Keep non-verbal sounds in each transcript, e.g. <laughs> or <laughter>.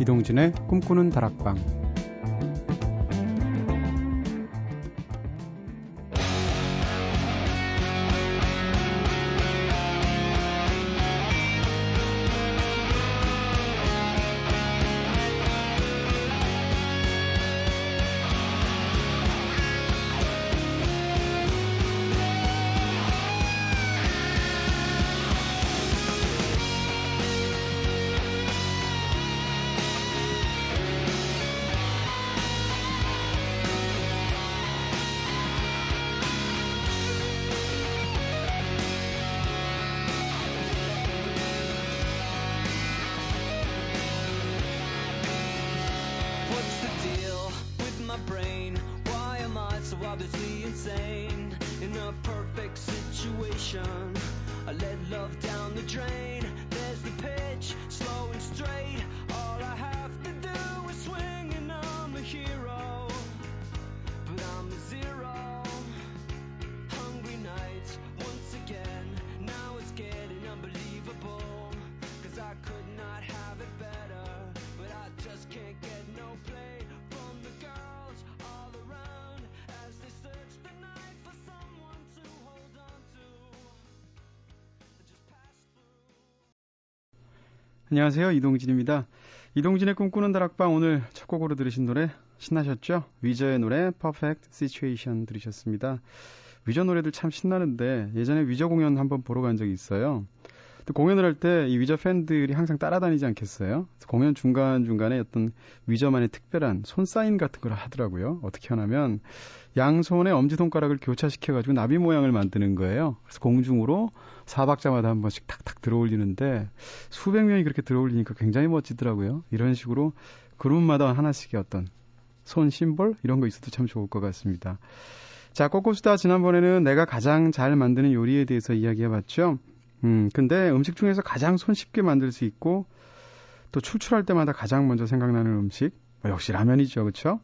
이동진의 꿈꾸는 다락방 안녕하세요. 이동진입니다. 이동진의 꿈꾸는 다락방 오늘 첫 곡으로 들으신 노래 신나셨죠? 위저의 노래 Perfect Situation 들으셨습니다. 위저 노래들 참 신나는데 예전에 위저 공연 한번 보러 간 적이 있어요. 또 공연을 할 때 이 위저 팬들이 항상 따라다니지 않겠어요? 공연 중간 중간에 어떤 위저만의 특별한 손 사인 같은 걸 하더라고요. 어떻게 하냐면 양손에 엄지 손가락을 교차시켜 가지고 나비 모양을 만드는 거예요. 그래서 공중으로 사박자마다 한 번씩 탁탁 들어올리는데 수백 명이 그렇게 들어올리니까 굉장히 멋지더라고요. 이런 식으로 그룹마다 하나씩의 어떤 손 심볼 이런 거 있어도 참 좋을 것 같습니다. 자, 꼬꼬수다 지난번에는 내가 가장 잘 만드는 요리에 대해서 이야기해 봤죠. 음, 근데 음식 중에서 가장 손쉽게 만들 수 있고 또 출출할 때마다 가장 먼저 생각나는 음식 뭐 역시 라면이죠, 그렇죠?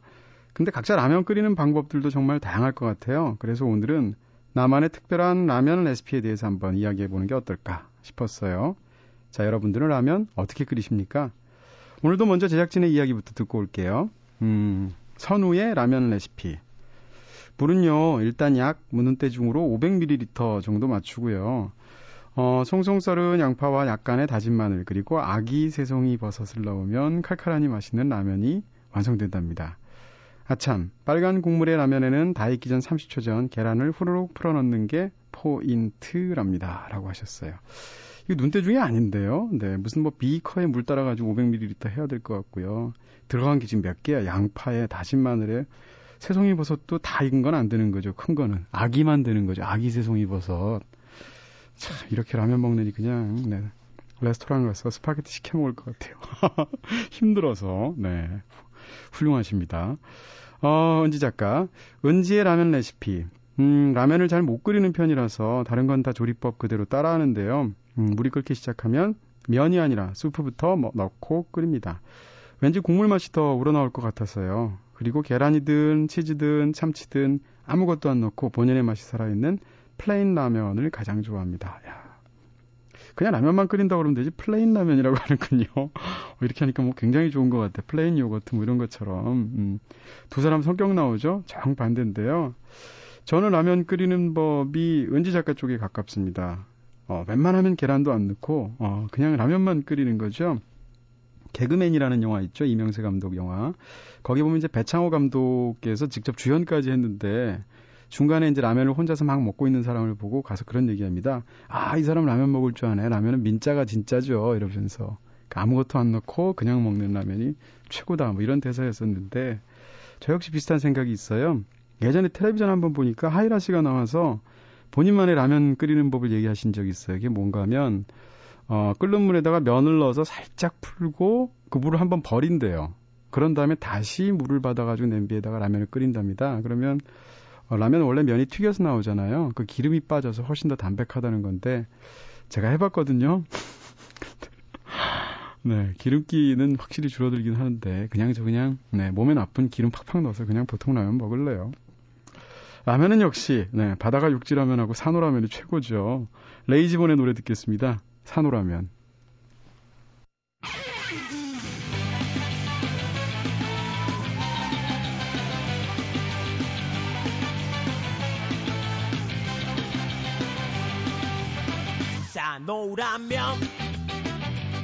근데 각자 라면 끓이는 방법들도 정말 다양할 것 같아요. 그래서 오늘은 나만의 특별한 라면 레시피에 대해서 한번 이야기해 보는 게 어떨까 싶었어요. 자, 여러분들은 라면 어떻게 끓이십니까? 오늘도 먼저 제작진의 이야기부터 듣고 올게요. 음, 선우의 라면 레시피. 물은요, 일단 약 무는 대중으로 500ml 정도 맞추고요. 어, 송송 썰은 양파와 약간의 다진 마늘 그리고 아기 새송이 버섯을 넣으면 칼칼하니 맛있는 라면이 완성된답니다. 아참, 빨간 국물의 라면에는 다 익기 전 30초 전 계란을 후루룩 풀어 넣는 게 포인트랍니다. 라고 하셨어요. 이거 눈대중이 아닌데요. 네, 무슨 뭐 비커에 물 따라가지고 500ml 해야 될 것 같고요. 들어간 게 지금 몇 개야? 양파에 다진 마늘에 새송이 버섯도 다 익은 건 안 되는 거죠. 큰 거는 아기만 되는 거죠. 아기 새송이 버섯. 참 이렇게 라면 먹느니 그냥 네. 레스토랑 가서 스파게티 시켜 먹을 것 같아요. <laughs> 힘들어서 네 훌륭하십니다. 어, 은지 작가. 은지의 라면 레시피. 음, 라면을 잘 못 끓이는 편이라서 다른 건 다 조리법 그대로 따라하는데요. 음, 물이 끓기 시작하면 면이 아니라 수프부터 뭐 넣고 끓입니다. 왠지 국물 맛이 더 우러나올 것 같아서요. 그리고 계란이든 치즈든 참치든 아무것도 안 넣고 본연의 맛이 살아있는 plain 라면을 가장 좋아합니다. 야, 그냥 라면만 끓인다 그러면 되지 plain 라면이라고 <laughs> 하는군요. 어, 이렇게 하니까 뭐 굉장히 좋은 것 같아. plain 요거트 뭐 이런 것처럼 음, 두 사람 성격 나오죠. 정 반대인데요. 저는 라면 끓이는 법이 은지 작가 쪽에 가깝습니다. 어, 웬만하면 계란도 안 넣고 어, 그냥 라면만 끓이는 거죠. 개그맨이라는 영화 있죠. 이명세 감독 영화. 거기 보면 이제 배창호 감독께서 직접 주연까지 했는데 중간에 이제 라면을 혼자서 막 먹고 있는 사람을 보고 가서 그런 얘기합니다. 아, 이 사람 라면 먹을 줄 아네. 라면은 민자가 진짜죠. 이러면서. 그러니까 아무것도 안 넣고 그냥 먹는 라면이 최고다. 뭐 이런 대사였었는데 저 역시 비슷한 생각이 있어요. 예전에 텔레비전 한번 보니까 하이라 씨가 나와서 본인만의 라면 끓이는 법을 얘기하신 적이 있어요. 이게 뭔가 하면 어, 끓는 물에다가 면을 넣어서 살짝 풀고 그 물을 한번 버린대요. 그런 다음에 다시 물을 받아가지고 냄비에다가 라면을 끓인답니다. 그러면 어, 라면 원래 면이 튀겨서 나오잖아요. 그 기름이 빠져서 훨씬 더 담백하다는 건데 제가 해봤거든요. <laughs> 네, 기름기는 확실히 줄어들긴 하는데 그냥 저 그냥 네, 몸에 나쁜 기름 팍팍 넣어서 그냥 보통 라면 먹을래요. 라면은 역시 네, 바다가 육지라면하고 산호라면이 최고죠. 레이지본의 노래 듣겠습니다. 산호라면. 노라면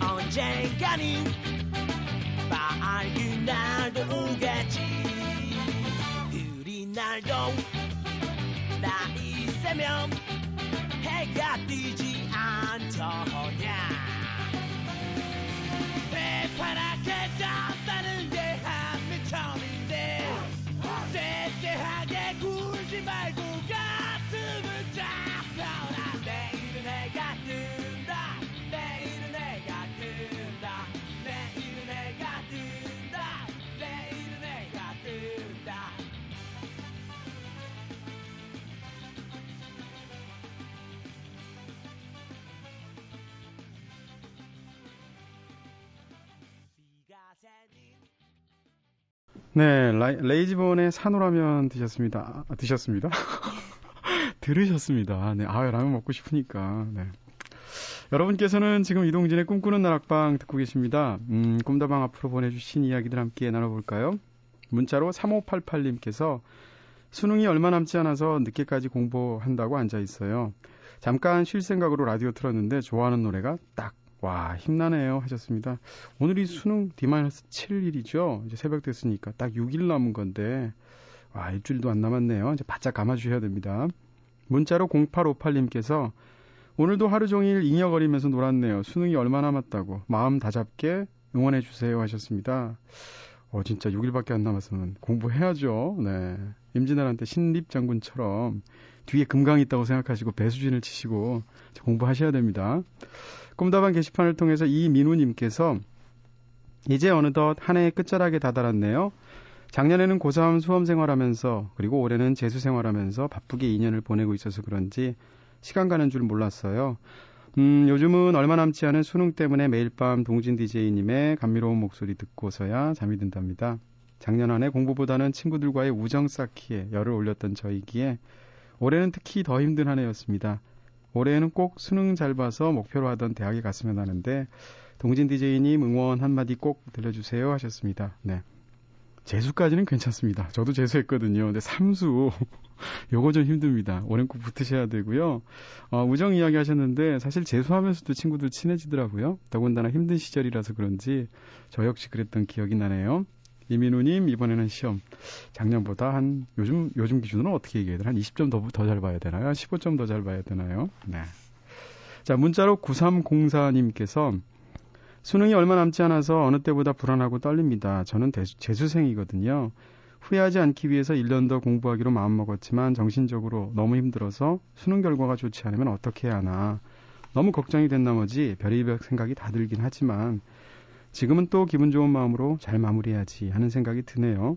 언젠가는 밝은 날도 오겠지. 흐린 날도 나 있으면 해가 뜨지 않더냐. 새파랗게 떴다 네, 라이, 레이 지본의 산호라면 드셨습니다. 아, 드셨습니다. <laughs> 들으셨습니다. 네, 아, 라면 먹고 싶으니까. 네. 여러분께서는 지금 이동진의 꿈꾸는 나락방 듣고 계십니다. 음, 꿈다방 앞으로 보내주신 이야기들 함께 나눠볼까요? 문자로 3588님께서 수능이 얼마 남지 않아서 늦게까지 공부한다고 앉아 있어요. 잠깐 쉴 생각으로 라디오 틀었는데 좋아하는 노래가 딱, 와, 힘나네요. 하셨습니다. 오늘이 수능 D-7일이죠. 이제 새벽 됐으니까 딱 6일 남은 건데, 와, 일주일도 안 남았네요. 이제 바짝 감아주셔야 됩니다. 문자로 0858님께서 오늘도 하루 종일 잉여거리면서 놀았네요. 수능이 얼마 남았다고. 마음 다잡게 응원해주세요. 하셨습니다. 어, 진짜 6일밖에 안 남았으면 공부해야죠. 네. 임진왜란때 신립 장군처럼 뒤에 금강이 있다고 생각하시고 배수진을 치시고 공부하셔야 됩니다. 꿈다방 게시판을 통해서 이민우님께서 이제 어느덧 한 해의 끝자락에 다다랐네요. 작년에는 고3 수험 생활하면서 그리고 올해는 재수 생활하면서 바쁘게 2년을 보내고 있어서 그런지 시간 가는 줄 몰랐어요. 음, 요즘은 얼마 남지 않은 수능 때문에 매일 밤 동진 DJ님의 감미로운 목소리 듣고서야 잠이 든답니다. 작년 한 해 공부보다는 친구들과의 우정 쌓기에 열을 올렸던 저이기에 올해는 특히 더 힘든 한 해였습니다. 올해에는 꼭 수능 잘 봐서 목표로 하던 대학에 갔으면 하는데 동진 DJ님 응원 한마디 꼭 들려주세요 하셨습니다. 네. 재수까지는 괜찮습니다. 저도 재수했거든요. 근데 삼수 <laughs> 요거 좀 힘듭니다. 올해는 꼭 붙으셔야 되고요. 어, 우정 이야기 하셨는데 사실 재수하면서도 친구들 친해지더라고요. 더군다나 힘든 시절이라서 그런지 저 역시 그랬던 기억이 나네요. 이민우님 이번에는 시험 작년보다 한 요즘 요즘 기준으로 어떻게 얘기해야 되나 한 20점 더더잘 봐야 되나요? 15점 더 잘 봐야 되나요? 네. 자 문자로 9304님께서 수능이 얼마 남지 않아서 어느 때보다 불안하고 떨립니다. 저는 대수, 재수생이거든요. 후회하지 않기 위해서 1년 더 공부하기로 마음먹었지만 정신적으로 너무 힘들어서 수능 결과가 좋지 않으면 어떻게 해야 하나. 너무 걱정이 된 나머지 별의별 생각이 다 들긴 하지만 지금은 또 기분 좋은 마음으로 잘 마무리해야지 하는 생각이 드네요.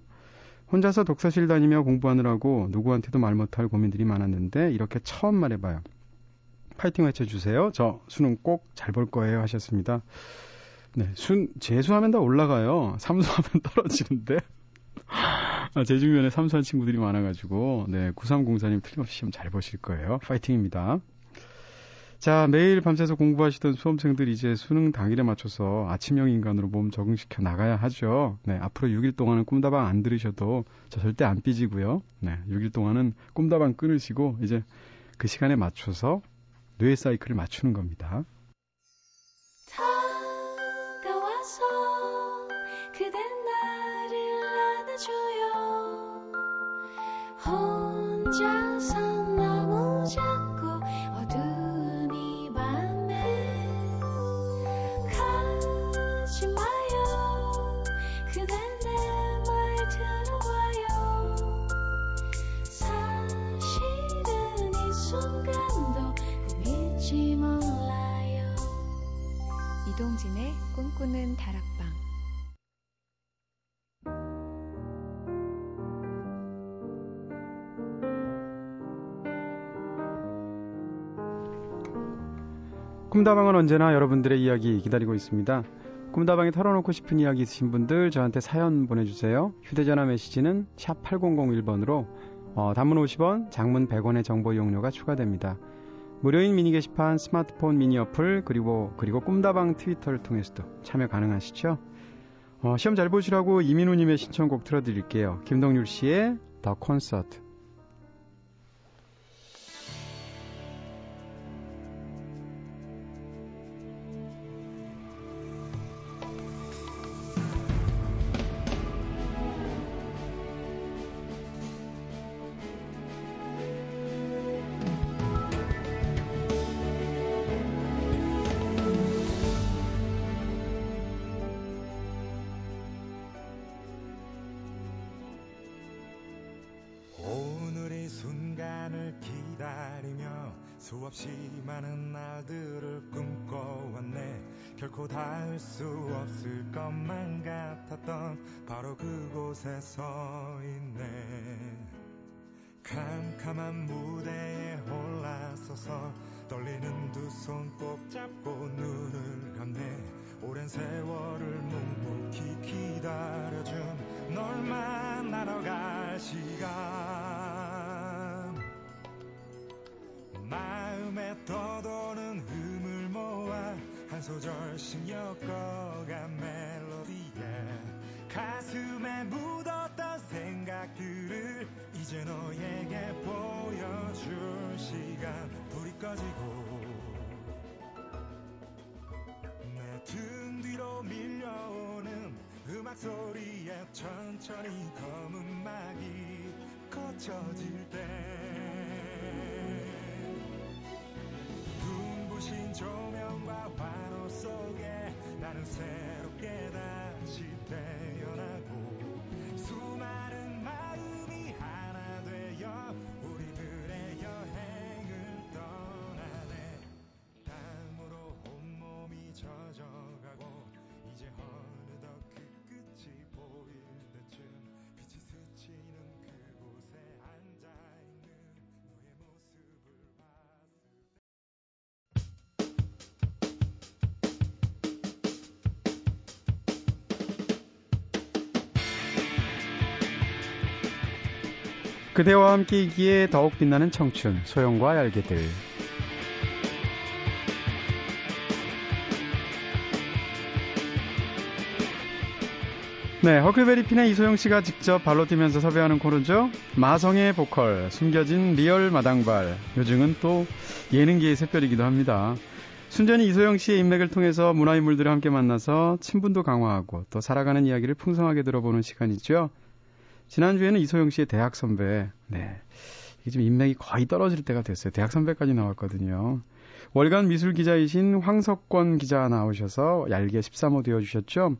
혼자서 독서실 다니며 공부하느라고 누구한테도 말 못할 고민들이 많았는데 이렇게 처음 말해봐요. 파이팅 외쳐주세요. 저 수능 꼭 잘 볼 거예요 하셨습니다. 네, 순, 재수하면 다 올라가요. 삼수하면 <laughs> 떨어지는데. 아, 제 주변에 삼수한 친구들이 많아가지고, 네, 9304님 틀림없이 시험 잘 보실 거예요. 파이팅입니다. 자, 매일 밤새서 공부하시던 수험생들 이제 수능 당일에 맞춰서 아침형 인간으로 몸 적응시켜 나가야 하죠. 네, 앞으로 6일 동안은 꿈다방 안 들으셔도 저 절대 안 삐지고요. 네, 6일 동안은 꿈다방 끊으시고 이제 그 시간에 맞춰서 뇌 사이클을 맞추는 겁니다. 이동진의 꿈꾸는 다락방 꿈다방은 언제나 여러분들의 이야기 기다리고 있습니다. 꿈다방에 털어놓고 싶은 이야기 있으신 분들 저한테 사연 보내주세요. 휴대전화 메시지는 샵 8001번으로 어, 단문 50원, 장문 100원의 정보 이용료가 추가됩니다. 무료인 미니 게시판, 스마트폰 미니 어플, 그리고, 그리고 꿈다방 트위터를 통해서도 참여 가능하시죠? 어, 시험 잘 보시라고 이민우님의 신청곡 틀어드릴게요. 김동률 씨의 더 콘서트. 소리에 천천히 검은 막이 거쳐질 때. 눈부신 조명과 환호 속에 나는 새 그대와 함께이기에 더욱 빛나는 청춘, 소영과 얄개들. 네, 허클베리 핀의 이소영 씨가 직접 발로 뛰면서 섭외하는 코너죠. 마성의 보컬, 숨겨진 리얼 마당발. 요즘은 또 예능계의 샛별이기도 합니다. 순전히 이소영 씨의 인맥을 통해서 문화인물들을 함께 만나서 친분도 강화하고 또 살아가는 이야기를 풍성하게 들어보는 시간이죠. 지난주에는 이소영 씨의 대학 선배, 네. 이게 지금 인맥이 거의 떨어질 때가 됐어요. 대학 선배까지 나왔거든요. 월간 미술 기자이신 황석권 기자 나오셔서 얄개 13호 되어주셨죠.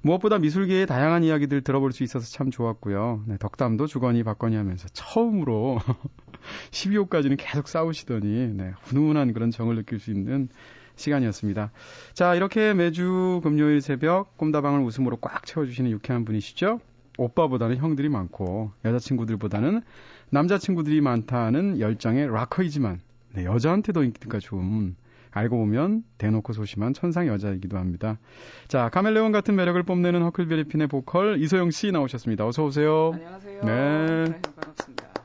무엇보다 미술계의 다양한 이야기들 들어볼 수 있어서 참 좋았고요. 네, 덕담도 주거니 받거니 하면서 처음으로 <laughs> 12호까지는 계속 싸우시더니 네, 훈훈한 그런 정을 느낄 수 있는 시간이었습니다. 자, 이렇게 매주 금요일 새벽 꿈다방을 웃음으로 꽉 채워주시는 유쾌한 분이시죠? 오빠보다는 형들이 많고 여자친구들보다는 남자친구들이 많다는 열정의 락커이지만 네, 여자한테도 인기가 좋은 알고 보면 대놓고 소심한 천상 여자이기도 합니다. 자, 카멜레온 같은 매력을 뽐내는 허클베리핀의 보컬 이소영 씨 나오셨습니다. 어서 오세요. 안녕하세요. 네. 반갑습니다.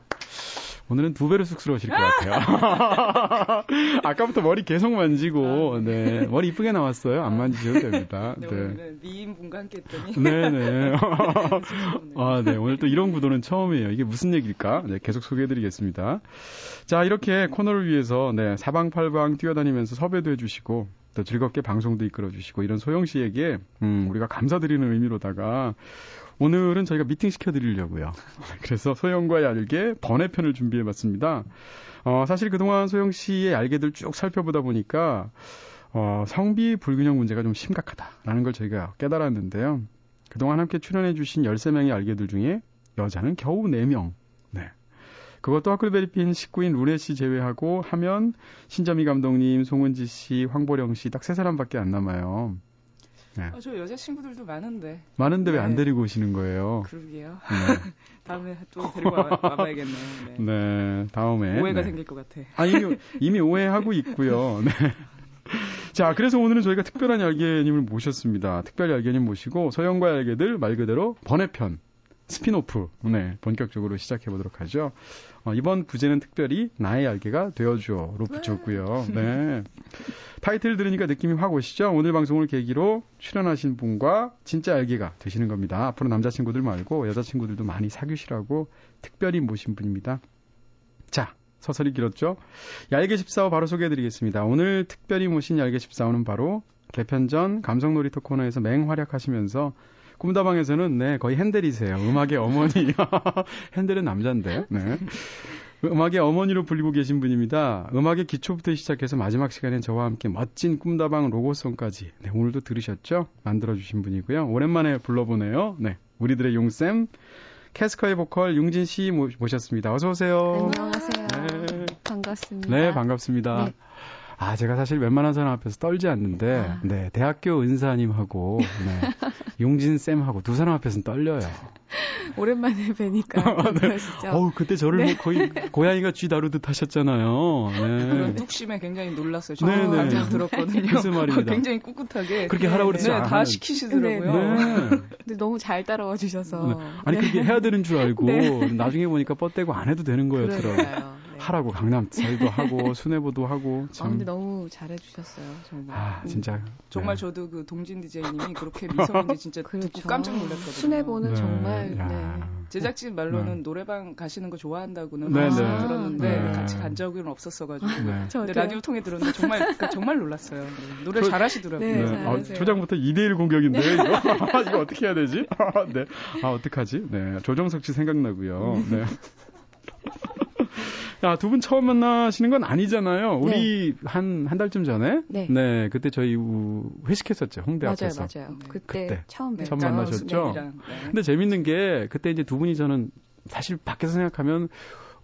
오늘은 두 배로 쑥스러우실 것 같아요. <laughs> 아까부터 머리 계속 만지고, 네. 머리 이쁘게 나왔어요. 안 만지셔도 됩니다. <laughs> 네, 네. 미인분과 함께 했더니 네네. <laughs> 쑥스럽네요. 아, 네. 오늘 또 이런 구도는 처음이에요. 이게 무슨 얘기일까? 네, 계속 소개해드리겠습니다. 자, 이렇게 코너를 위해서, 네, 사방팔방 뛰어다니면서 섭외도 해주시고, 또 즐겁게 방송도 이끌어주시고, 이런 소영 씨에게, 음, 우리가 감사드리는 의미로다가, 오늘은 저희가 미팅 시켜드리려고요. <laughs> 그래서 소영과 얄개 번외편을 준비해봤습니다. 어, 사실 그동안 소영 씨의 얄개들 쭉 살펴보다 보니까, 어, 성비 불균형 문제가 좀 심각하다라는 걸 저희가 깨달았는데요. 그동안 함께 출연해주신 13명의 알개들 중에 여자는 겨우 4명. 네. 그것도 허클베리핀 식구인 루네 씨 제외하고 하면 신점희 감독님, 송은지 씨, 황보령 씨 딱 세 사람밖에 안 남아요. 아, 저 여자친구들도 많은데 많은데 왜안 네. 데리고 오시는 거예요? 그러게요. 네. <laughs> 다음에 또 데리고 와, 와봐야겠네요. 네. 네, 다음에. 오해가 네. 생길 것 같아. 아, 이미, 이미 오해하고 있고요. 네. <laughs> 자, 그래서 오늘은 저희가 특별한 얄개님을 모셨습니다. 특별 얄개님 모시고 소영과 얄개들 말 그대로 번외편 스피노프 네 본격적으로 시작해 보도록 하죠. 어, 이번 부제는 특별히 나의 얄개가 되어줘로 붙였고요. 네 타이틀 들으니까 느낌이 확 오시죠. 오늘 방송을 계기로 출연하신 분과 진짜 얄개가 되시는 겁니다. 앞으로 남자친구들 말고 여자친구들도 많이 사귀시라고 특별히 모신 분입니다. 자 서설이 길었죠. 얄개 14호 바로 소개해 드리겠습니다. 오늘 특별히 모신 얄개 14호는 바로 개편 전 감성 놀이터 코너에서 맹활약하시면서 꿈다방에서는 네 거의 핸델이세요. 음악의 어머니. <laughs> 핸델은 남잔데. 네. 음악의 어머니로 불리고 계신 분입니다. 음악의 기초부터 시작해서 마지막 시간엔 저와 함께 멋진 꿈다방 로고송까지 네, 오늘도 들으셨죠? 만들어주신 분이고요. 오랜만에 불러보네요. 네, 우리들의 용쌤 캐스커의 보컬 융진 씨 모, 모셨습니다. 어서 오세요. 안녕하세요. 네. 반갑습니다. 네, 반갑습니다. 네. 아, 제가 사실 웬만한 사람 앞에서 떨지 않는데, 아. 네, 대학교 은사님하고, 네, 용진 쌤하고 두 사람 앞에서는 떨려요. <laughs> 오랜만에 뵈니까 <laughs> 그러시죠. 어우, 그때 저를 뭐 거의 고양이가 쥐 다루듯 하셨잖아요. 그런 네. 뚝심에 굉장히 놀랐어요. 네, 저도 네. 깜짝 들었거든요. 글쎄 말입니다. <laughs> 굉장히 꿋꿋하게. 그렇게 하라고 네, 그랬지 다 않아요. 시키시더라고요. 네. 근데 너무 잘 따라와 주셔서. 네. 아니, 그게 해야 되는 줄 알고, 네. 나중에 보니까 뻗대고 안 해도 되는 거였더라고요. 하라고 강남살도 하고, <laughs> 수뇌부도 하고, 아, 참. 근데 너무 잘해 주셨어요. 정말. 아, 음. 진짜. 정말 네. 저도 그 동진 디제이님이 그렇게 <laughs> 미소인지 진짜 그렇죠. 듣고 깜짝 놀랐거든요. 순회보는 네. 정말 야. 네. 제작진 말로는 네. 노래방 가시는 거 좋아한다고는 네, 말씀 네. 들었는데 네. 같이 간 적은 없었어가지고 네. 근데 저도요. 라디오 통해 들었는데 정말 그러니까 정말 놀랐어요. 네. 노래 저- 잘하시더라고요. 네, 네. 아, 초장부터 2대1 공격인데, 이거. <laughs> 이거 어떻게 해야 되지? 네. 아, 어떡하지? 네. 조정석 씨 생각나고요. 네. 야, 두 분 처음 만나시는 건 아니잖아요. 우리 한, 한 달쯤 전에? 네. 그때 저희 우- 회식했었죠. 홍대 맞아요, 앞에서. 맞아요. 네. 그때, 그때. 처음 네, 처음. 만나셨죠? 네, 네. 근데 재밌는 게, 그때 이제 두 분이 저는 사실 밖에서 생각하면,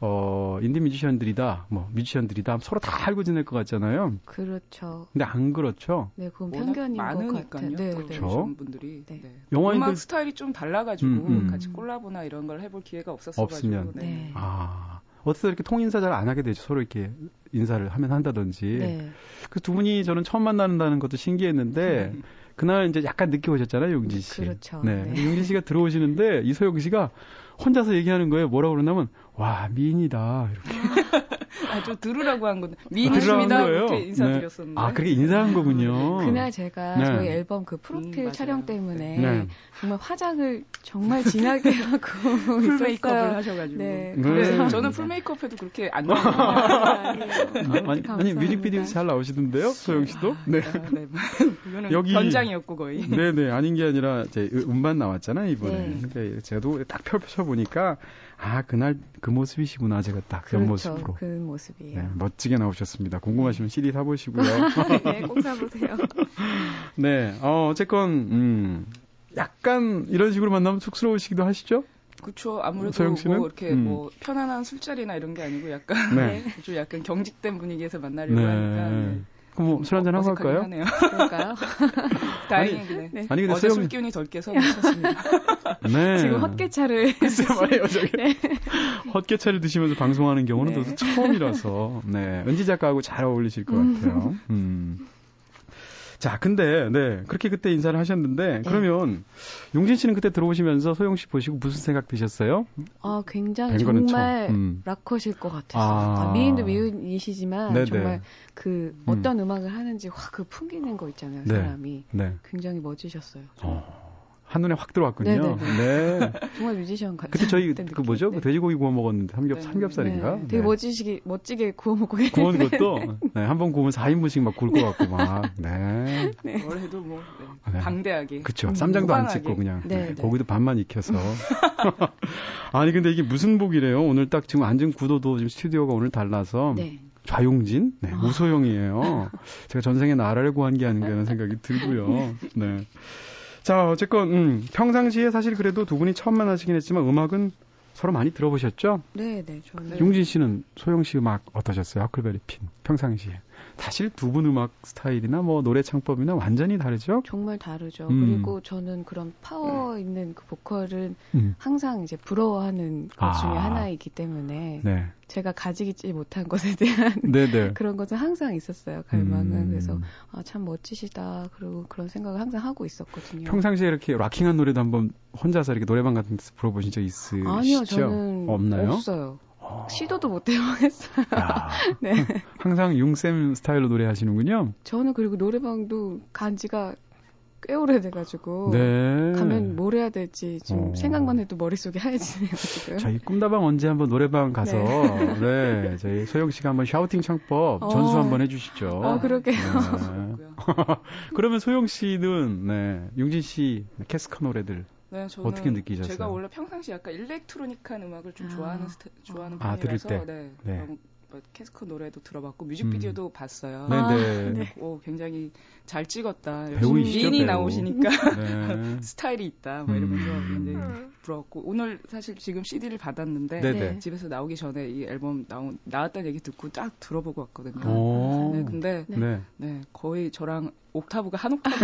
어, 인디 뮤지션들이다, 뭐, 뮤지션들이다, 서로 다 알고 지낼 것 같잖아요. 그렇죠. 근데 안 그렇죠. 네, 그건 편견인 것. 같아요. 네, 그렇죠. 네. 분들이 네. 네. 영화인들- 음악 스타일이 좀 달라가지고 음, 음. 같이 콜라보나 이런 걸 해볼 기회가 없었어가지고 없으면. 네. 네. 아, 어떻게 이렇게 통인사 잘 안 하게 되죠. 서로 이렇게 인사를 하면 한다든지. 네. 그두 분이 저는 처음 만나는다는 것도 신기했는데, <laughs> 그날 이제 약간 늦게 오셨잖아요, 용진 씨. 그렇죠. 네. 네. 용진 씨가 들어오시는데, 이소영 씨가 혼자서 얘기하는 거예요. 뭐라고 그러냐면, 와, 미인이다. 이렇게. <laughs> 아, 저 들으라고 한 건데 거예요? 이렇게 인사드렸었는데 아, 그렇게 인사한 거군요. 그날 제가 네. 저희 앨범 그 프로필 음. 촬영 때문에 네. 정말 화장을 정말 진하게 <laughs> 하고 full 메이크업을. 하셔가지고 네. 네. 그래서 저는 full 메이크업해도 그렇게 안 나와요. <laughs> 아니에요. 아니, 아니. 뮤직비디오 잘 나오시던데요, 소영 씨도? 네. 아, 네. <laughs> 이거는 여기- 변장이었고 거의. 네네 아닌 게 아니라 제 음반 나왔잖아요 이번에. 네. 그러니까 제가 딱 펼쳐 보니까 아 그날 그 모습이시구나 제가 딱그 그렇죠. 모습으로. 그 모습이에요. 네, 멋지게 나오셨습니다. 궁금하시면 CD 사보시고요. <laughs> 네, 꼭 사보세요. <laughs> 네, 어, 어쨌건, 음, 약간 이런 식으로 만나면 쑥스러우시기도 하시죠? 그렇죠. 아무래도? 뭐 이렇게 음. 뭐 편안한 술자리나 이런 게 아니고 약간 네. <laughs> 좀 약간 경직된 분위기에서 만나려고 네. 하니까 네. 그럼 뭐술 한잔 하고 어색하긴 갈까요? 하네요. 그럴까요? <laughs> 다행히 네. 네. 아니, 근데 어제 소영- 술기운이 덜 깨서 괜찮습니다. 네. 지금 헛개차를 <laughs> 글쎄 말이에요, 저기. 네. 헛개차를 드시면서 방송하는 경우는 네. 저도 처음이라서, 네. 은지 작가하고 잘 어울리실 것 같아요. 음. 자, 근데, 네. 그렇게 그때 인사를 하셨는데, 그러면, 용진 씨는 그때 들어오시면서 소영 씨 보시고 무슨 생각 드셨어요? 아, 굉장히 정말. 음. 락커실 것 같았어요. 아. 아, 미인도 미인이시지만 네네. 정말 그 어떤 음. 악을 하는지 확 그 풍기는 거 있잖아요, 네. 사람이. 네. 굉장히 멋지셨어요. 어, 한눈에 확 들어왔군요. 네. <laughs> 정말 뮤지션 같은 그때 저희 그 뭐죠? 그 느낌. 돼지고기 구워 먹었는데 삼겹 네. 삼겹살인가? 네. 되게 멋지시게 멋지게 구워 먹고 구운 것도 네, 한 번 구우면 4인분씩 막 구울 것 같고 막. 네. 뭘 해도 뭐 네. 네. 방대하게. 그쵸. 음, 쌈장도 안. 찍고 그냥 네, 네, 네. 고기도 반만 익혀서. <laughs> <laughs> 아니 근데 이게 무슨 복이래요? 오늘 딱 지금 앉은 구도도 지금 스튜디오가 오늘 달라서 네. 좌용진, 네, 아. 우소영이에요. 제가 전생에 나라를 구한 게 아닌가 하는 생각이 들고요. 네. 자, 어쨌건 음, 평상시에 사실 그래도 두 분이 처음 만나시긴 했지만 음악은 서로 많이 들어보셨죠? 네, 네. 저는 용진 씨는 소영 씨 음악 어떠셨어요? 하클베리 핀 평상시에. 사실 두 분 음악 스타일이나 뭐 노래 창법이나 완전히 다르죠? 정말 다르죠. 음. 그리고 저는 그런 파워 있는 그 보컬은 음. 항상 이제 부러워하는 것 아. 중에 하나이기 때문에 네. 제가 가지지 못한 것에 대한 네네. <laughs> 그런 것은 항상 있었어요. 갈망은 음. 그래서 아, 참 멋지시다. 그리고 그런 생각을 항상 하고 있었거든요. 평상시에 이렇게 락킹한 노래도 한번 혼자서 이렇게 노래방 같은 데서 불러보신 적 있으시죠? 아니요, 저는 없나요? 없어요. 어. 시도도 못 해보겠어요. 야, <laughs> 네. 항상 융쌤 스타일로 노래하시는군요. 저는 그리고 노래방도 간 지가 꽤 오래돼가지고 네. 가면 뭘 해야 될지 지금 어. 생각만 해도 머릿속에 하얘지네요 지금. 저희 꿈다방 언제 한번 노래방 가서 <laughs> 네, 저희 소영 씨가 한번 샤우팅 창법 어. 전수 한번 해주시죠. 어, 그러게요. 네. <laughs> 그러면 소영 씨는 네, 융진 씨 캐스커 노래들 네, 저는 어떻게 느끼셨어요? 제가 원래 평상시 약간 electronic한 음악을 좀 아. 좋아하는 스타, 좋아하는 아, 들을 편이라서 때? 네. 네. 그럼 뭐 캐스커 노래도 들어봤고 뮤직비디오도 봤어요. 음. 네네. 오, 굉장히 잘 찍었다. 배우이시죠, 미인이 배우. 나오시니까 네. <laughs> 스타일이 있다. 뭐 이러면서 음. 굉장히 부러웠고 오늘 사실 지금 CD를 받았는데 네네. 집에서 나오기 전에 이 앨범 나온 나왔다는 얘기 듣고 딱 들어보고 왔거든요. 오. 네, 근데 네. 네 거의 저랑 옥타브가 한 옥타브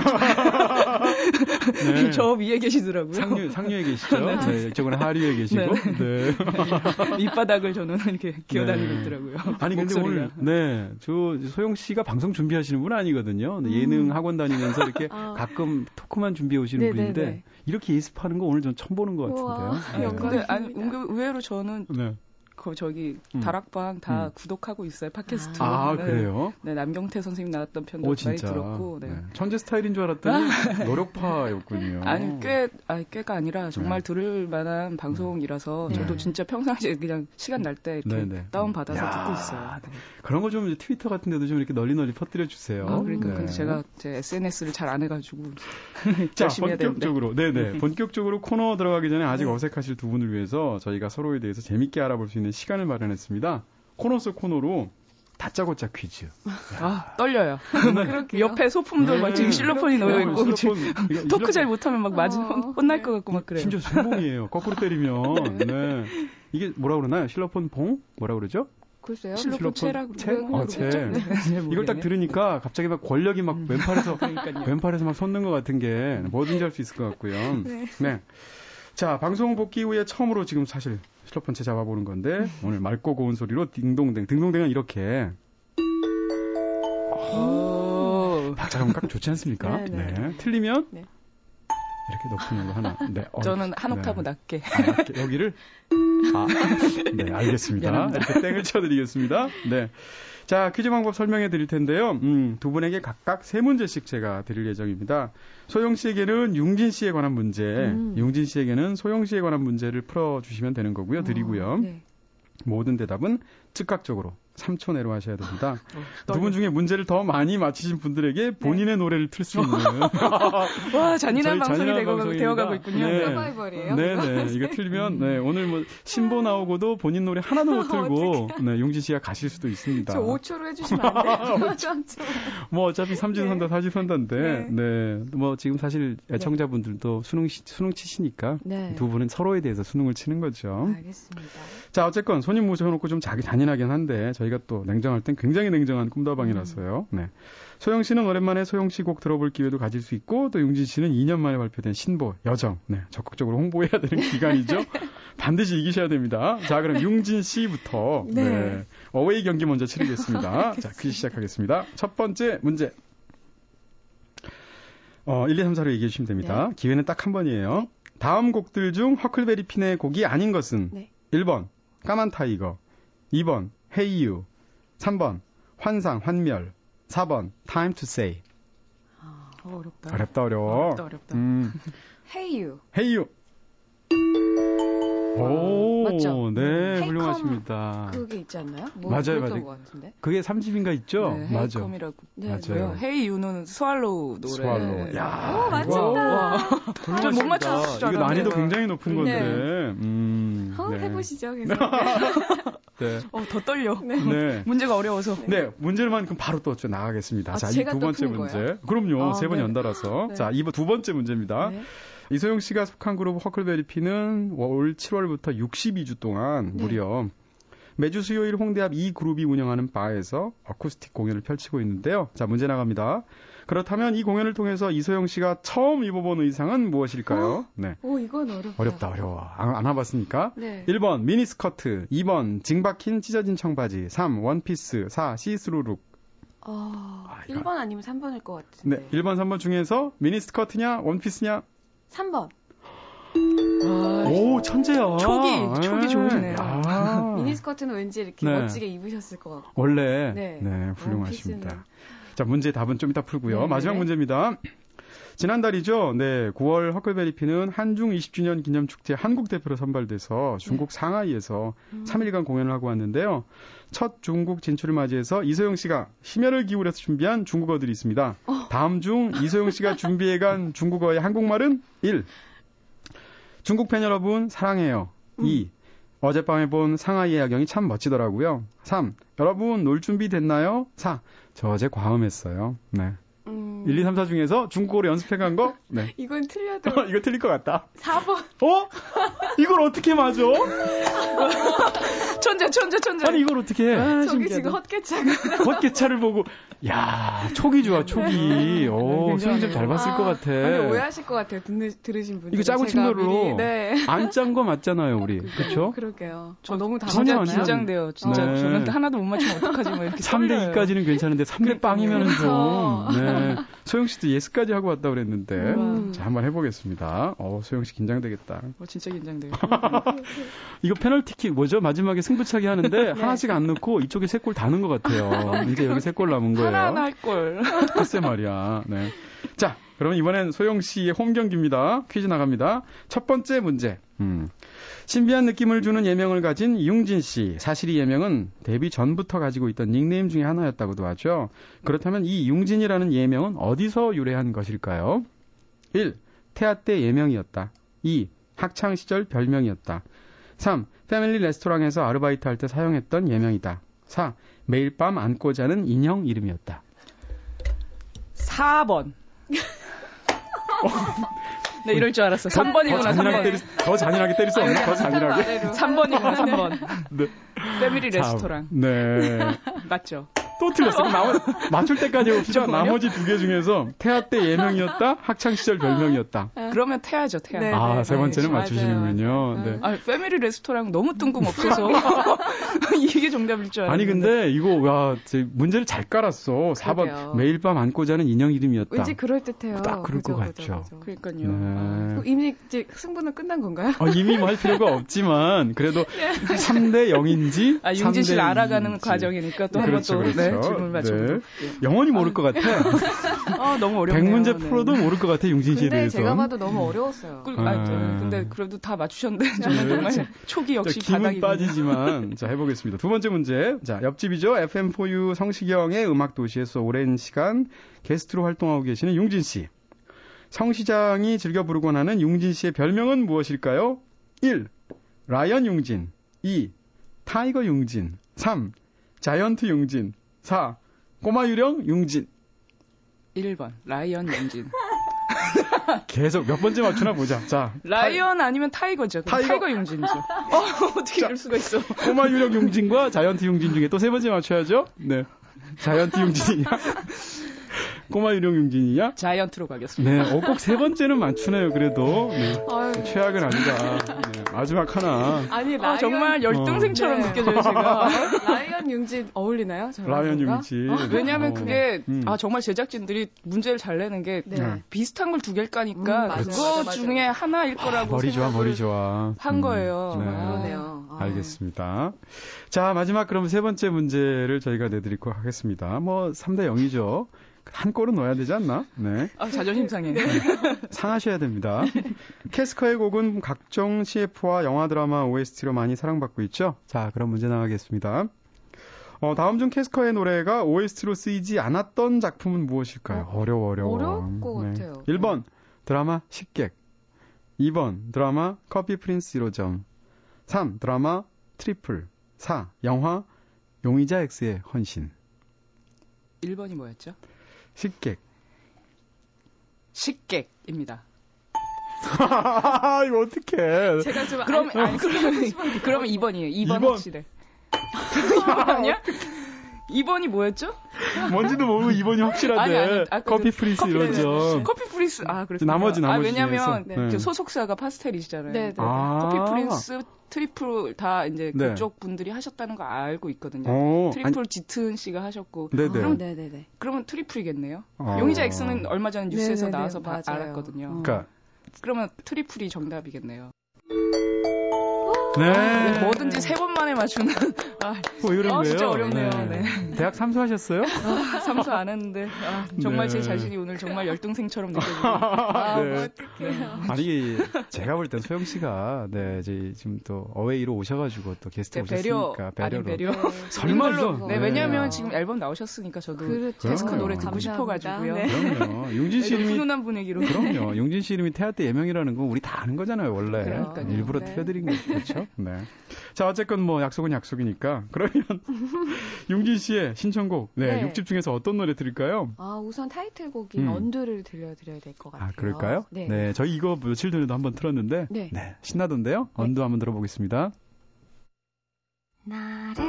네. <laughs> 저 위에 계시더라고요. 상류, 상류에 계시죠? 네. 이쪽은 하류에 계시고. 네. <laughs> 밑바닥을 저는 이렇게 기어다니고 네. 있더라고요. 아니 근데 목소리가. 오늘 네, 저 소영 씨가 방송 준비하시는 분 아니거든요. 네, 예능 학원 다니면서 이렇게 아. <laughs> 가끔 토크만 준비해 오시는 네네네. 분인데 이렇게 예습하는 거 오늘 전 처음 보는 것 우와, 같은데요. 네, 영광. 근데 아니. 은근 의외로 저는 네. 그 저기 음. 다락방 다 음. 구독하고 있어요 팟캐스트. 아 네. 그래요? 네 남경태 선생님 나왔던 편도 오 많이. 들었고. 네. 네. 천재 스타일인 줄 알았더니 <laughs> 노력파였군요. 아니 꽤 아니 꽤가 아니라 정말 네. 들을 만한 방송이라서 네. 저도 진짜 평상시에 그냥 시간 날 때 이렇게 네, 네. 다운 받아서 야. 듣고 있어요. 네. 그런 거 좀 트위터 같은 데도 좀 이렇게 널리 널리 퍼뜨려 주세요. 아, 그러니까 네. 근데 제가 제 SNS를 잘 안 해가지고 <laughs> 자. 본격적으로, 네네. <laughs> 본격적으로 코너 들어가기 전에 아직 네. 어색하실 두 분을 위해서 저희가 서로에 대해서 재밌게 알아볼 수 있는 시간을 마련했습니다. 코너 속 코너로 다짜고짜 퀴즈. 아 떨려요. 그렇게요? 옆에 소품도 막 지금 실로폰이 놓여 있고 토크 잘 못하면 막 맞으 어, 혼, 혼날 네. 것 같고 막 그래요. 심지어 순봉이에요. 거꾸로 때리면. <laughs> 네. 이게 뭐라 그러나요? 실로폰 봉? 뭐라 그러죠? 글쎄요. 실로폰 채라 채? 그러고 어, 채. 네, 잘 이걸 딱. 들으니까 갑자기 막 권력이 막 왼팔에서. <laughs> 왼팔에서 막 솟는 것 같은 게 뭐든지 할 수 있을 것 같고요. 네. 자, 방송 복귀 후에 처음으로 지금 사실 실로폰체 잡아보는 건데 오늘 맑고 고운 소리로 딩동댕. 딩동댕은 이렇게 오. 박자 감 각 좋지 않습니까? 네, 네. 틀리면 네. 이렇게 높은 걸로 하나. 네. 어, 저는 한 옥타브 네. 낮게. 아, 이렇게 여기를 아, 네, 알겠습니다. <laughs> 미안합니다. 이렇게 땡을 쳐드리겠습니다. 네. 자, 퀴즈 방법 설명해 드릴 텐데요. 음, 두 분에게 각각 세 문제씩 제가 드릴 예정입니다. 소영 씨에게는 융진 씨에 관한 문제, 음. 융진 씨에게는 소영 씨에 관한 문제를 풀어주시면 되는 거고요. 드리고요. 네. 모든 대답은 즉각적으로 3초 내로 하셔야 됩니다. 어, 두분 중에 문제를 더 많이 맞히신 분들에게 본인의 노래를 틀 수 있는 <laughs> 와 잔인한 방송이 방송입니다. 되어가고 있군요. 네. 서바이벌이에요? 네 네. 이거 틀면, 네. 오늘 뭐, 신보 나오고도 본인 노래 하나도 못 <laughs> 틀고, 네. 용진 씨가 가실 수도 있습니다. 저 5초로 해주시면 안 돼요? <laughs> 3초. 뭐, 어차피 삼진 네. 선다, 사진 선다인데, 네. 뭐, 지금 사실 애청자분들도 수능, 시- 수능 치시니까, 네. 두 분은 서로에 대해서 수능을 치는 거죠. 알겠습니다. 자, 어쨌건 손님 모셔놓고 좀 자기 잔인하긴 한데, 저희 가 또 냉정할 땐 굉장히 냉정한 꿈다방이라서요. 네. 소영 씨는 오랜만에 소영 씨 곡 들어볼 기회도 가질 수 있고, 또 용진 씨는 2년 만에 발표된 신보, 여정, 네. 적극적으로 홍보해야 되는 <laughs> 기간이죠. 반드시 이기셔야 됩니다. 자, 그럼 용진 씨부터, 네. 네. 어웨이 경기 먼저 치르겠습니다. <laughs> 자, 퀴즈 시작하겠습니다. 첫 번째 문제. 어, 1, 2, 3, 4로 얘기해 주시면 됩니다. 기회는 딱 한 번이에요. 다음 곡들 중 허클베리 핀의 곡이 아닌 것은 네. 1번 까만 타이거 2번 Hey you 3번 환상 환멸 4번 time to say 어, 어렵다. 어렵다 어려워 어렵다, 어렵다. 음, Hey you. Hey you 오 맞죠? 네 Hey come 훌륭하십니다 그게 있지 않나요? 뭐 맞아요, 맞아요. 것 같은데. 그게 3집인가 있죠 네, 맞아 Hey come이라고. 네, 맞아요. 네. Hey you는 스왈로우 노래. 스왈로우. 야. 오, 맞췄다. 와. 훌륭하십니다. 못 맞췄을 줄 이거 난이도 알았네요. 굉장히 높은 네. 건데 음, 한번 네. 해보시죠. <laughs> 그래서. 네. 어, 더 떨려. 네. 문제가 어려워서. 네, 문제만 그럼 바로 또 나가겠습니다. 아, 자, 이두또 번째 문제. 거예요? 그럼요. 아, 세번 네. 연달아서. 네. 자, 이번 두 번째 문제입니다. 네. 이소영 씨가 속한 그룹 허클베리 핀은 올 7월부터 62주 동안 네. 무려 매주 수요일 홍대 앞 이 그룹이 운영하는 바에서 어쿠스틱 공연을 펼치고 있는데요. 자, 문제 나갑니다. 그렇다면 이 공연을 통해서 이소영 씨가 처음 입어본 의상은 무엇일까요? 네. 오, 이건 어렵다. 어렵다, 어려워. 안, 안 와봤으니까. 네. 1번 미니스커트, 2번 징박힌 찢어진 청바지, 3 원피스, 4 see-through look. 어, 아, 이거- 1번 아니면 3번일 것 같은데. 네, 1번, 3번 중에서 미니스커트냐, 원피스냐? 3번. 아, 오, 천재야. 촉이, 촉이 좋으시네요. 야. 미니스커트는 왠지 이렇게 네. 멋지게 입으셨을 것 같고. 원래 네. 네, 훌륭하십니다. 원피스는. 자, 문제 답은 좀 이따 풀고요. 네. 마지막 문제입니다. 지난달이죠. 네, 9월 허클베리 피는 한중 20주년 기념 축제 한국 대표로 선발돼서 중국 상하이에서 음. 3일간 공연을 하고 왔는데요. 첫 중국 진출을 맞이해서 이소영 씨가 심혈을 기울여서 준비한 중국어들이 있습니다. 어. 다음 중 <laughs> 이소영 씨가 준비해간 중국어의 한국말은 1. 중국 팬 여러분 사랑해요. 음. 2. 어젯밤에 본 상하이의 야경이 참 멋지더라고요. 3. 여러분 놀 준비 됐나요? 4. 저 어제 과음했어요. 네. 음, 1, 2, 3, 4 중에서 중국어로 연습해 간 거? 네. <laughs> 이건 틀려도 <laughs> 이거 틀릴 것 같다. 4번. 어? 이걸 어떻게 맞아? <laughs> 천재, 천재, 천재. 아니 이걸 어떻게 해? 아, 저기 신기하다. 지금 헛개차가. 헛개차를 보고 야 촉이 좋아 촉이. 오. 수영 좀잘 봤을 것 같아. 아니, 오해하실 것 같아요. 듣는, 들으신 분들. 이거 짜고 친 거로 네. 안 짠 거 맞잖아요 우리. 그렇죠? 그러게요. 저 너무 다 전혀 맞았나요? 안 긴장돼요. 진짜 네. 저는 하나도 못 맞추면 어떡하지? 뭐 이렇게 3대 떨려요. 2까지는 괜찮은데 3대 빵이면은 좀. 네. 소영 씨도 예스까지 하고 왔다 그랬는데. 음. 자, 한번 해보겠습니다. 어, 소영 씨 긴장되겠다. 어, 진짜 긴장돼요. <laughs> 이거 페널티킥 뭐죠? 마지막에 승부차기 하는데 <laughs> 하나씩 안 넣고 이쪽에 세 골 다 넣은 것 같아요. 이제 여기 세 골 남은 거예요. 하나 하나 할 걸. <laughs> 글쎄 말이야. 네. 자, 그러면 이번엔 소영 씨의 홈 경기입니다. 퀴즈 나갑니다. 첫 번째 문제. 음. 신비한 느낌을 주는 예명을 가진 융진 씨. 사실 이 예명은 데뷔 전부터 가지고 있던 닉네임 중에 하나였다고도 하죠. 그렇다면 이 융진이라는 예명은 어디서 유래한 것일까요? 1. 태아 때 예명이었다. 2. 학창 시절 별명이었다. 3. 패밀리 레스토랑에서 아르바이트 할 때 사용했던 예명이다. 4. 매일 밤 안고 자는 인형 이름이었다. 4번. <laughs> 네, 이럴 줄 알았어. 3번이구나, 더 잔인하게 3번. 때릴, 수- 더 잔인하게 때릴 수 없나? 더 잔인하게? 3번이구나, 3번. 네. 패밀리 자, 레스토랑. 네. <laughs> 맞죠? 또 틀렸어. 나머, <laughs> 맞출 때까지. 정말요? 나머지 두 개 중에서 태아 때 예명이었다, 학창시절 별명이었다. 그러면 태야죠, 태야. 네. 아, 세 번째는 맞아요. 맞추시는군요. 네. 아, 패밀리 레스토랑 너무 뜬금없어서 <laughs> 이게 정답일 줄 알았는데. 아니, 근데 이거, 와, 제 문제를 잘 깔았어. 4번. 그러게요. 매일 밤 안고 자는 인형 이름이었다. 왠지 그럴듯해요. 딱 그럴 그죠, 것 그죠, 같죠. 그죠. 그러니까요. 네. 그럼 이미 이제 승부는 끝난 건가요? 어, 이미 뭐 할 필요가 없지만, 그래도 <laughs> 3대 0인지. 아, 융진 씨를 3대 알아가는 2인지. 과정이니까 또 그렇죠, 한번 또 그렇죠. 네, 질문 맞춰보도록 네. 영원히 모를 것 같아. 아, <laughs> 너무 어렵네요. 100문제 네. 풀어도 모를 것 같아, 융진 씨에 대해서. 제가 봐도 너무 어려웠어요. 꿀- 아, 저- 아. 근데 그래도 다 맞추셨는데 <laughs> 저는 네. 정말 촉이 역시 자, 바닥이 빠지지만 <laughs> 자 해 보겠습니다. 두 번째 문제. 자 옆집이죠. FM4U 성시경의 음악 도시에서 오랜 시간 게스트로 활동하고 계시는 융진 씨. 성 시장이 즐겨 부르곤 하는 융진 씨의 별명은 무엇일까요? 1. Lion 융진 2. Tiger 융진 3. Giant 융진 4. 꼬마 유령 융진 1번 Lion 융진. <laughs> 계속 몇 번째 맞추나 보자. 자 Lion 아니면 Tiger죠. Tiger. Tiger, 융진이죠. <laughs> 어, 어떻게 이럴 수가 있어. 꼬마 유령 융진과 Giant 융진 중에 또 세 번째 맞춰야죠. 네. Giant 융진이냐? <laughs> <laughs> 꼬마 유령 융진이냐? Giant로 가겠습니다. 네, 어, 꼭 세 번째는 맞추네요, 그래도. 네. 아유, 최악은 아니다. 네, 마지막 하나. 아니 아, Lion, 정말 열등생처럼 네. 느껴져요, 제가. <laughs> Lion 융진 어울리나요? Lion? 융진. 어, 왜냐하면 어. 그게 음. 아 정말 제작진들이 문제를 잘 내는 게 네. 네. 비슷한 걸 두 개를 까니까 음, 맞아요, 그거 맞아요, 맞아요. 중에 하나일 거라고 머리 좋아, 생각을 머리 좋아. 한 거예요. 네. 아, 그러네요. 아. 알겠습니다. 자, 마지막 그럼 세 번째 문제를 저희가 내드리도록 하겠습니다. 뭐, 3대 0이죠. 한 골은 넣어야 되지 않나? 네. 아, 자존심 상해. 상하셔야 됩니다. 캐스커의 곡은 각종 CF와 영화 드라마 OST로 많이 사랑받고 있죠. 자, 그럼 문제 나가겠습니다. 어, 다음 중 캐스커의 노래가 OST로 쓰이지 않았던 작품은 무엇일까요? 어 려워, 어려워. 어려울 것 같아요. 1번, 드라마 식객. 2번, 드라마 커피 프린스 1호점. 3. 드라마 트리플. 4. 영화 용의자 X의 헌신. 1번이 뭐였죠? 식객. 식객입니다. 이거 어떡해. 제가 좀 그럼 알- 아니, 그러면 그러면 2번이에요. 2번, 이번. 확실해. 2번 아니야? 2번이 뭐였죠? 뭔지도 모르고 2번이 확실하대. 아니, 아니, 커피 그 커피 이러죠. 커피 프린스 아 그렇죠. 나머지, 아 나머지 왜냐면 중에서. 네. 그 소속사가 파스텔이시잖아요. 네, 네. 아. 커피 프린스 트리플 다 이제 네. 그쪽 분들이 하셨다는 거 알고 있거든요. 어, 트리플 짙은 씨가 하셨고 네네. 그럼 네네네. 그러면 트리플이겠네요. 어. 용의자 X는 얼마 전에 뉴스에서 네네네, 나와서 봐- 맞아요. 알았거든요. 어. 그러니까 그러면 트리플이 정답이겠네요. 네. 뭐든지 세 번 만에 맞추는 아, 뭐 이런 아, 거예요. 진짜 어렵네요. 네. 대학 삼수하셨어요? 아, 삼수 안 했는데 아, 정말 네. 제 자신이 오늘 정말 열등생처럼 <laughs> 느껴지고 아, 네. 어떡해요. 아니 제가 볼 땐 소영 씨가 네 이제 지금 또 어웨이로 오셔가지고 또 게스트 네, 배려 오셨으니까 배려. 설마 이걸로- 이거 네, 네. 왜냐하면 지금 앨범 나오셨으니까 저도 그렇죠. 데스크 그럼요. 노래 듣고. 싶어가지고요. 네. 그럼요. 용진 씨 네, 이름이 훈훈한 분위기로. 그럼요. 용진 씨 이름이 태아 때 예명이라는 건 우리 다 아는 거잖아요 원래 그러니까요. 일부러 네. 틀려드린 거죠. 그렇죠? 네. 자, 어쨌건 뭐 약속은 약속이니까 그러면 <laughs> 용진 씨의 신청곡 네, 네. 6집 중에서 어떤 노래 들을까요? 아, 우선 타이틀곡인 음. 언두를 들려드려야 될 것 같아요. 아, 그럴까요? 네. 저희 이거 며칠 전에도 한번 틀었는데 네. 신나던데요. 언두 한번 들어보겠습니다. 나를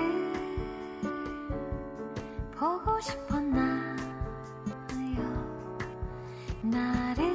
보고 싶었나요? 나를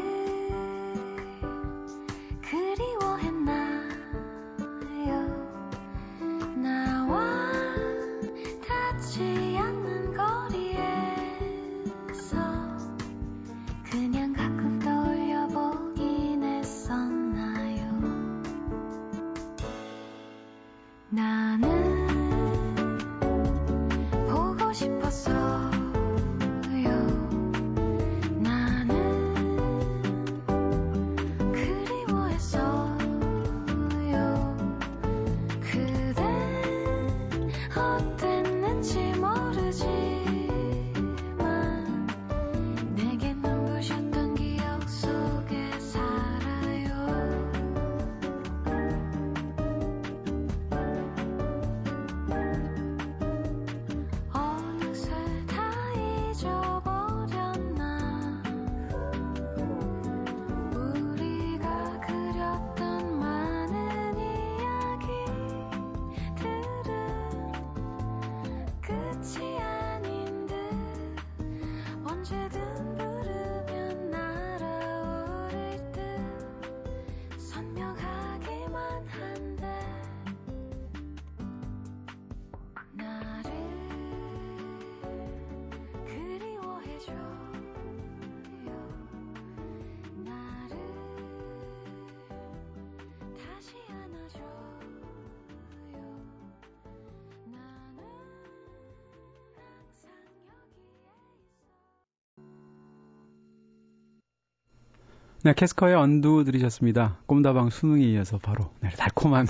네, 캐스커의 언두 들으셨습니다. 꿈다방 수능에 이어서 바로 네, 달콤한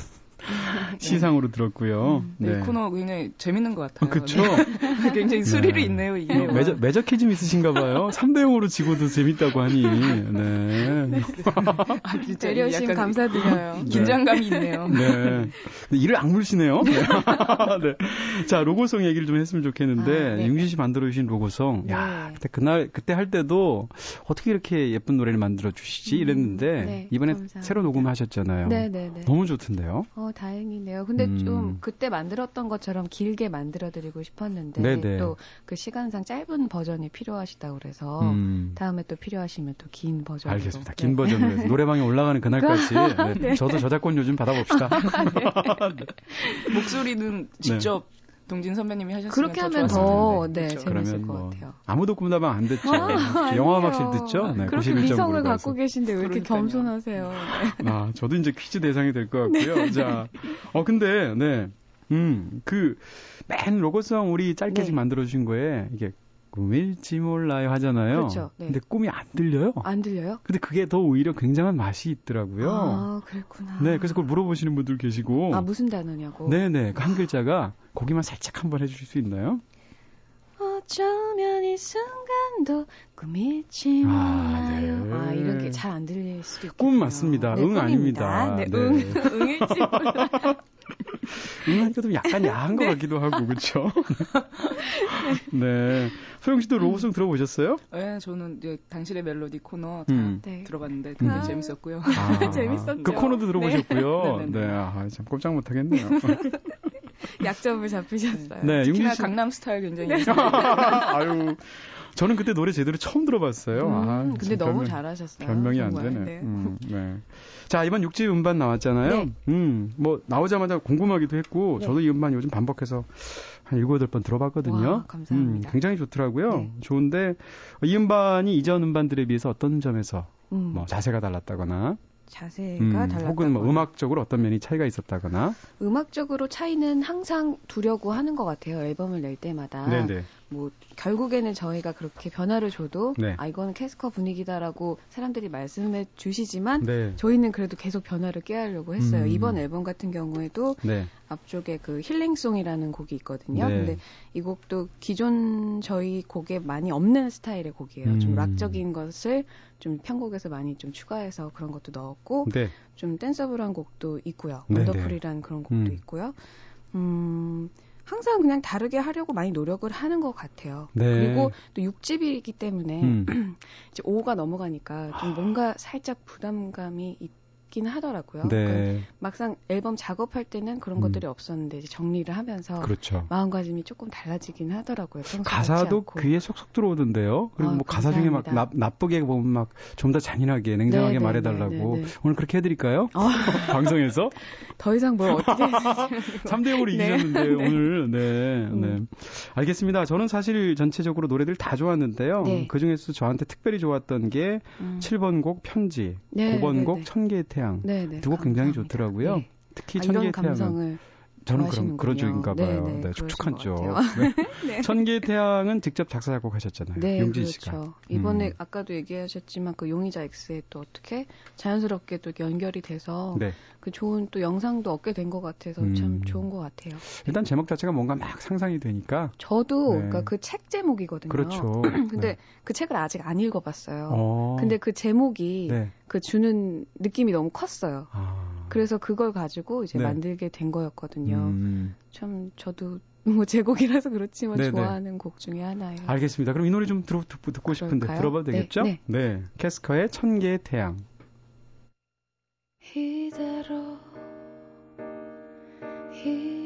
시상으로 들었고요. 네, 이 코너 굉장히 재밌는 것 같아요. 아, 그쵸? 네. <laughs> 굉장히 스릴이 네. 있네요, 이게. 어, 매적, 매적해 좀 있으신가 봐요. <laughs> 3대 0으로 지고도 재밌다고 하니. 네. <laughs> 아, 진짜 배려심 감사드려요. 긴장감이 있네요. 네. 이를 악물시네요. 네. 네. 자, 로고송 얘기를 좀 했으면 좋겠는데, 아, 네. 융진 씨 만들어 주신 로고송. 야, 네. 그때 그날, 그때 할 때도 어떻게 이렇게 예쁜 노래를 만들어 주시지? 이랬는데, 네, 이번에 감사합니다. 새로 녹음하셨잖아요. 네네네. 너무 좋던데요? 어, 다행이네요. 근데 음. 좀 그때 만들었던 것처럼 길게 만들어드리고 싶었는데 네네. 또그 시간상 짧은 버전이 필요하시다고 그래서 음. 다음에 또 필요하시면 또 긴 버전으로. 알겠습니다. 네. 긴 버전으로 해서 노래방에 올라가는 그날까지 <laughs> 네, 저도 저작권 요즘 받아봅시다. <laughs> <laughs> 목소리는 직접 동진 선배님이 하셨으면 그렇게 더 하면 더. 네, 그렇죠. 재밌을 것 뭐 같아요. 아무도 꿈다방 안 듣죠. 아, 영화 아니에요. 음악실 듣죠. 네, 그렇게 91.9로 미성을 가서. 갖고 계신데 왜 이렇게 그러니까요. 겸손하세요? 아, 저도 이제 퀴즈 대상이 될 것 같고요. 자, 어, 근데, 네. 음, 그, 맨 로고송 우리 짧게 네. 지금 만들어주신 거에, 이게, 꿈일지 몰라요 하잖아요. 그렇죠. 네. 근데 꿈이 안 들려요. 안 들려요? 근데 그게 더 오히려 굉장한 맛이 있더라고요. 아, 그랬구나. 네, 그래서 그걸 물어보시는 분들 계시고. 아, 무슨 단어냐고. 네네, 그 한 글자가, 거기만 살짝 한번 해주실 수 있나요? 어쩌면 이 순간도 꿈일지 아, 몰라요. 네. 아, 이렇게 잘 안 들릴 수도 있겠네요. 꿈 맞습니다. 네, 응 꿈입니다. 아닙니다. 네, 네. 응, 응일지 몰라요. <laughs> <laughs> 응하니까 좀 약간 야한 것 같기도 하고, 그쵸? <laughs> 네. 소영 씨도 로고송 들어보셨어요? 네, 저는 이제 당신의 멜로디 코너 다 음. 네. 들어봤는데 굉장히 아. 재밌었고요. 아, <laughs> 재밌었죠. 그 코너도 들어보셨고요. 네. 네, 네, 네. 아, 참 꼼짝 못하겠네요. 약점을 잡히셨어요. 네, 특히나 씨. 강남 스타일 굉장히 아유, 저는 그때 노래 제대로 처음 들어봤어요. 음, 아, 근데 참 너무 변명- 잘하셨어요. 변명이 안 정말. 되네. 네. 음, 네. 자, 이번 육지 음반 나왔잖아요. 네. 음, 뭐, 나오자마자 궁금하기도 했고, 네. 저도 이 음반 요즘 반복해서 한 일곱, 여덟 번 들어봤거든요. 와, 감사합니다. 음, 굉장히 좋더라고요. 네. 좋은데, 이 음반이 이전 음반들에 비해서 어떤 점에서 음, 뭐 자세가 달랐다거나, 자세가 음, 달랐다. 혹은 뭐 음악적으로 어떤 면이 차이가 있었다거나, 음악적으로 차이는 항상 두려고 하는 것 같아요. 앨범을 낼 때마다. 네네. 뭐 결국에는 저희가 그렇게 변화를 줘도 네. 아 이거는 캐스커 분위기다라고 사람들이 말씀해 주시지만 네. 저희는 그래도 계속 변화를 깨하려고 했어요. 음. 이번 앨범 같은 경우에도 네. 앞쪽에 그 힐링송이라는 곡이 있거든요. 네. 근데 이 곡도 기존 저희 곡에 많이 없는 스타일의 곡이에요. 음. 좀 락적인 것을 좀 편곡에서 많이 좀 추가해서 그런 것도 넣었고 네. 좀 댄서블한 곡도 있고요. 네, 원더풀이라는 그런 곡도 음. 있고요. 음, 항상 그냥 다르게 하려고 많이 노력을 하는 것 같아요. 네. 그리고 또 6집이기 때문에 음. <clears throat> 이제 5가 넘어가니까 좀 뭔가 살짝 부담감이 있 긴 하더라고요. 그러니까 네. 막상 앨범 작업할 때는 그런 음. 것들이 없었는데 이제 정리를 하면서 그렇죠. 마음가짐이 조금 달라지긴 하더라고요. 가사도. 귀에 속속 들어오던데요. 그리고 아, 뭐 가사 중에 막. 나, 나쁘게 보면 막 좀 더 잔인하게 냉정하게 네, 네, 말해달라고 네, 네, 네. 오늘 그렇게 해드릴까요? 어, <laughs> 방송에서 <laughs> 더 이상 뭘 어떻게 해야 3대 0으로 네. 이기셨는데 <laughs> 오늘 네, 네. 음. 알겠습니다. 저는 사실 전체적으로 노래들 다 좋았는데요. 네. 그 중에서 저한테 특별히 좋았던 게 음. 7번 곡 편지, 네, 9번 네, 곡 네. 천개의 태양. 네, 네. 두곡 굉장히. 좋더라고요. 네. 특히 아, 이런 태양은 저는 그런. 그런 쪽인가 봐요. 네, 네, 네, 축축한 것 쪽. 같아요. 네. <laughs> 천개의 태양은 직접 작사 작곡하셨잖아요. 네, 용진 그렇죠. 씨가. 이번에 음. 아까도 얘기하셨지만 그 용의자 X에 또 어떻게 자연스럽게 또 연결이 돼서 네. 그 좋은 또 영상도 얻게 된 것 같아서 음. 참 좋은 것 같아요. 일단 제목 자체가 뭔가 막 상상이 되니까. 저도 네. 그러니까 그 책 제목이거든요. 그렇죠. <clears throat> 근데 네. 그 책을 아직 안 읽어봤어요. 어. 근데 그 제목이 네. 그 주는 느낌이 너무 컸어요. 아. 그래서 그걸 가지고 이제 네. 만들게 된 거였거든요. 음. 참 저도 <laughs> 뭐 제곡이라서 그렇지만 네네. 좋아하는 곡 중에 하나예요. 알겠습니다. 그럼 이 노래 좀 들어, 듣고, 듣고 싶은데? 들어봐도 네, 되겠죠? 네. 캐스커의 천 개의 태양. 이대로 이대로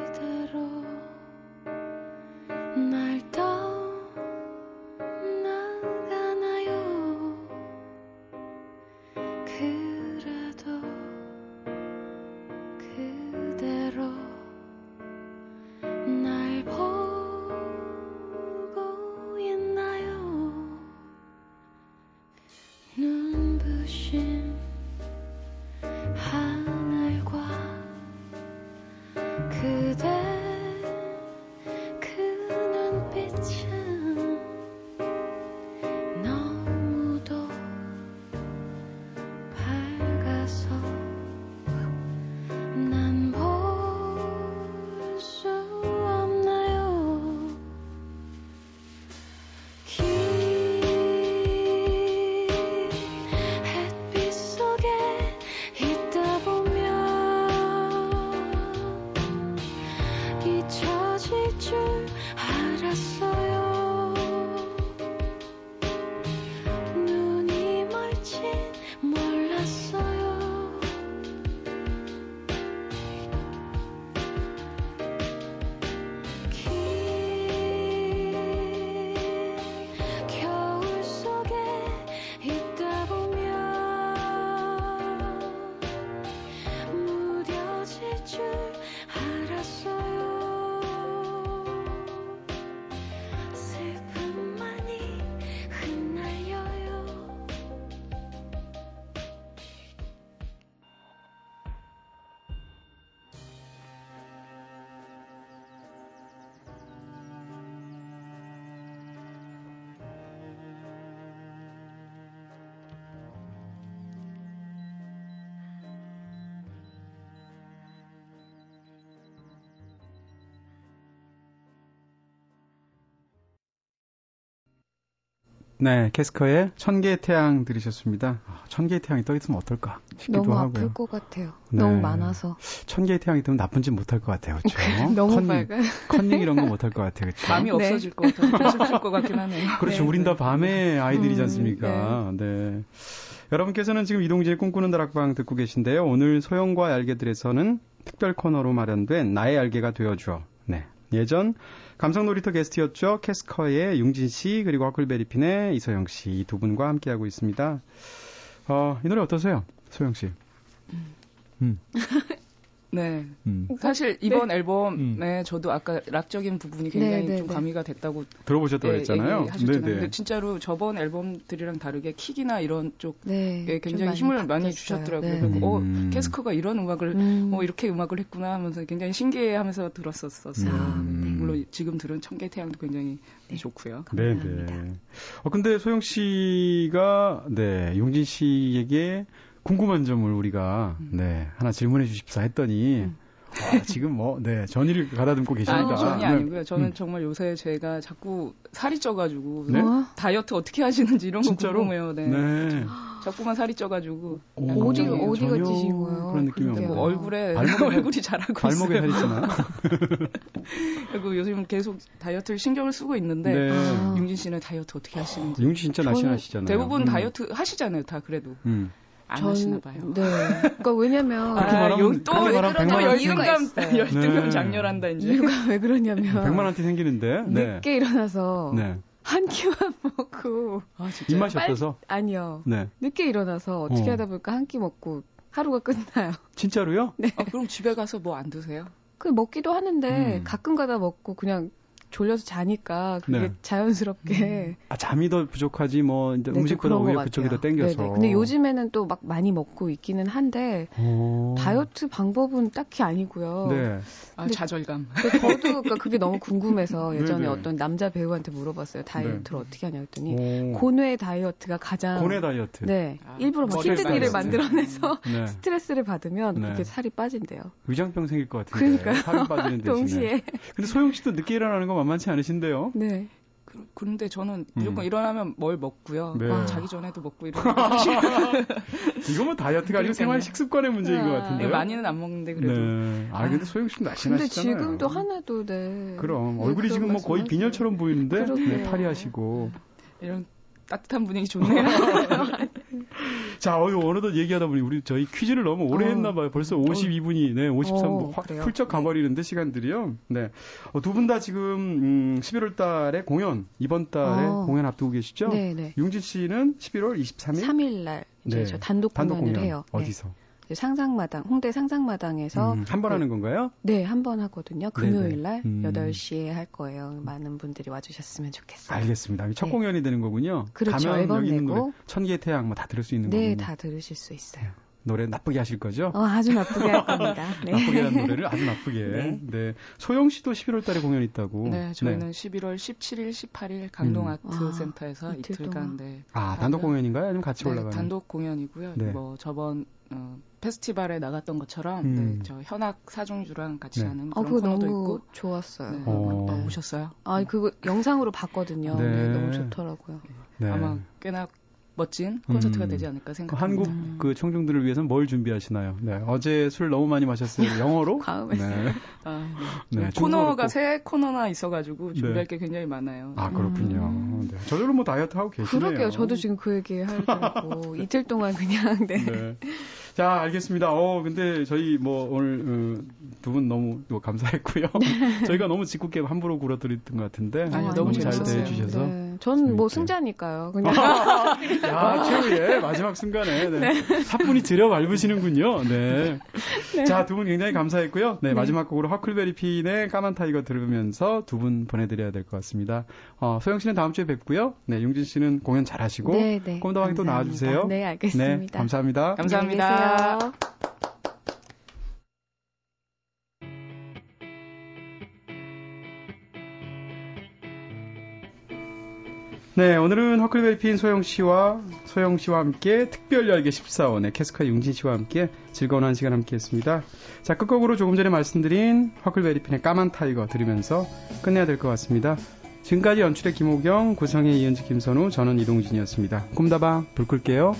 네, 캐스커의 천 개의 태양 들으셨습니다. 아, 천 개의 태양이 떠 있으면 어떨까 싶기도 너무 하고요. 아플 것 같아요. 네. 너무 많아서 천 개의 태양이 뜨면 나쁜 짓 못할 것 같아요. 그렇죠? <laughs> 너무 컨닝, 밝아요. <laughs> 컨닝 이런 거 못할 것 같아요. 그렇죠? 마음이 네. 없어질 것 같아요. 것 같긴 하네요. <laughs> 그렇죠. 네, 우린 다 네. 밤의 아이들이지 음, 않습니까? 네. 여러분께서는 지금 이동진의 꿈꾸는 다락방 듣고 계신데요. 오늘 소영과 얄개들에서는 특별 코너로 마련된 나의 얄개가 되어줘. 네. 예전 감성 놀이터 게스트였죠. 캐스커의 융진 씨 그리고 허클베리핀의 이소영 씨 이 두 분과 함께하고 있습니다. 어, 이 노래 어떠세요? 소영 씨. <laughs> 네. 음. 사실 이번 앨범에 음. 저도 아까 락적인 부분이 굉장히 네, 네, 좀 네. 가미가 됐다고 들어보셨다고 예, 했잖아요. 얘기하셨잖아요. 네네. 근데 진짜로 저번 앨범들이랑 다르게 킥이나 이런 쪽 네, 에 굉장히 힘을 많이 바뀌었어요. 주셨더라고요. 네. 그리고 어, 음. 캐스커가 이런 음악을 음. 어, 이렇게 음악을 했구나 하면서 굉장히 신기해하면서 들었었었어요. 아, 네. 물론 지금 들은 청계 태양도 굉장히 좋고요. 네, 감사합니다. 네. 어, 근데 소영 씨가, 네, 용진 씨에게 궁금한 점을 우리가, 음. 네, 하나 질문해 주십사 했더니, 아, 지금 뭐, 네, 전의를 가다듬고 계십니다. 아니, 전이 네. 아니고요. 저는 음. 정말 요새 제가 자꾸 살이 쪄가지고 네? 어? 다이어트 어떻게 하시는지 이런 거 진짜로? 궁금해요. 네. 네. 자꾸만 살이 쪄가지고 오, 어디. 어디가 찌신 거예요? 그런 느낌이 그러게요. 없네요. 얼굴에 발목에 살- <laughs> 얼굴이 자라고 발목에 살 있어요. 있잖아요. <laughs> 그리고 요즘 계속 다이어트를 신경을 쓰고 있는데 네. 아. 융진 씨는 다이어트 어떻게 하시는지 용진 씨 진짜 날씬하시잖아요. 대부분 음. 다이어트 하시잖아요. 다 그래도 음. 안 전- 하시나 봐요. 네. 그러니까 왜냐면 그렇게 말하면- 요- 또 그렇게 말하면 또 백만 원 열등감. 열등감 네. 장렬한다 이제. 이유가 왜 그러냐면 100만 원대 생기는데, 네. 늦게 일어나서 네. 한 끼만 <laughs> 먹고 아 진짜. 입맛이 빨리- 없어서? 아니요. 네. 늦게 일어나서 어떻게 어. 하다 보니까 한 끼 먹고 하루가 끝나요. 진짜로요? 아, 그럼 집에 가서 뭐 안 드세요? 그 먹기도 하는데 음. 가끔 가다 먹고 그냥 졸려서 자니까 그게 네. 자연스럽게 아, 잠이 더 부족하지, 뭐, 이제 네, 음식보다 오히려. 그쪽이 더 땡겨서. 네네. 근데 요즘에는 또 막 많이 먹고 있기는 한데 오. 다이어트 방법은 딱히 아니고요. 네. 아 좌절감. 근데 저도 그러니까 그게 너무 궁금해서 예전에 네네. 어떤 남자 배우한테 물어봤어요. 다이어트를 어떻게 하냐 했더니 오. 고뇌 다이어트가 가장 고뇌 다이어트. 네 아, 일부러 막 힘든 일을. 만들어내서 네. <laughs> 스트레스를 받으면 네. 그렇게 살이 빠진대요. 위장병 생길 것 같은데. 그러니까요. 살이 빠지는 대신에. 동시에 근데 소영 씨도 늦게 일어나는 거 만만치 않으신데요? 네. 그, 그런데 저는 무조건 일어나면 뭘 먹고요. 네. 아, 자기 전에도 먹고 싫어요. 이거 뭐 다이어트가 아니고. 생활 식습관의 문제인 것 아, 같은데요. 많이는 안 먹는데 그래도 네. 아, 근데 소영 씨는 근데 날씬하시잖아요. 지금도 하나도 네. 그럼 네, 얼굴이 지금 뭐 거의. 비녀처럼 보이는데. 네, 파리하시고. 이런 따뜻한 분위기 좋네요. <laughs> <laughs> 자, 어유 어느덧 얘기하다 보니 우리 저희 퀴즈를 너무 오래 어. 했나 봐요. 벌써 52분이 네, 53분 어, 확? 훌쩍 가버리는데 시간들이요. 네. 어, 두분 다 지금 음, 11월 달에 공연 이번 달에 어. 공연 앞두고 계시죠? 네, 네. 융진 씨는 11월 23일 3일 날 이제 네. 저 단독, 단독 공연을 공연 해요. 네. 어디서? 이제 상상마당, 홍대 상상마당에서 음, 한번 그- 하는 건가요? 네, 한 번 하거든요. 금요일 날 음. 8시에 할 거예요. 많은 분들이 와 주셨으면 좋겠어요. 알겠습니다. 첫 네. 공연이 되는 거군요. 그렇죠. 가면 앨범 여기 있는 노래. 천개의 태양 뭐 다 들을 수 있는 네, 거군요. 다 들으실 수 있어요. 노래 나쁘게 하실 거죠? 어, 아주 나쁘게 할 겁니다. <laughs> 네. 나쁘게 하는 노래를 아주 나쁘게. 네. 네. 소영 씨도 11월 달에 공연 있다고. 네, 저희는 11월 17일, 18일 강동 음. 아트 와, 센터에서 이틀 이틀간 동안. 네. 아, 단독. 공연인가요? 아니면 같이 네, 올라가는? 단독 공연이고요. 네. 뭐 저번 어, 페스티벌에 나갔던 것처럼 음. 네, 저 현악 사중주랑 같이 네. 하는 아, 그런 그거 코너도 너무 있고. 좋았어요. 네, 어. 어, 오셨어요? 아, 그거 영상으로 봤거든요. 네. 네, 너무 좋더라고요. 네. 아마 꽤나 멋진 콘서트가 음. 되지 않을까 그 생각합니다. 한국 그 청중들을 위해서는 뭘 준비하시나요? 네. 어제 술 너무 많이 마셨어요. 영어로? <laughs> 다음에. 네. 아, 네, 네. 코너가 꼭. 세 코너나 있어가지고 준비할 네. 게 굉장히 많아요. 아, 그렇군요. 음. 네. 저절로 뭐 다이어트 하고 계시네요. 그러게요. 저도 지금 그 얘기 하려고 <laughs> 이틀 동안 그냥 네. 네. 자, 알겠습니다. 어, 근데 저희 뭐 오늘 어, 두분 너무 또 감사했고요. <laughs> 저희가 너무 짓궂게 함부로 굴어드렸던 것 같은데 아니요, 너무 너무 잘. 대해주셔서 네. 전 뭐. 승자니까요. 그냥 <laughs> <laughs> 야, 최후의 마지막 순간에 네. 사뿐히 들여 밟으시는군요. 네. 자, 두 분 굉장히 감사했고요. 네, 마지막 곡으로 허클베리 핀의 까만 타이거 들으면서 두 분 보내드려야 될 것 같습니다. 어, 소영 씨는 다음 주에 뵙고요. 네, 융진 씨는 공연 잘하시고 네, 네. 꿈다방에 또 감사합니다. 나와주세요. 네, 알겠습니다. 네, 감사합니다. 감사합니다. 안녕히 계세 네, 오늘은 허클베리 핀 소영 씨와 소영 씨와 함께 특별 얄개 14원의 캐스커 융진 씨와 함께 즐거운 한 시간 함께 했습니다. 자, 끝곡으로 조금 전에 말씀드린 허클베리 핀의 까만 타이거 들으면서 끝내야 될 것 같습니다. 지금까지 연출의 김호경, 구성의 이은지 김선우, 저는 이동진이었습니다. 꿈다방 불 끌게요.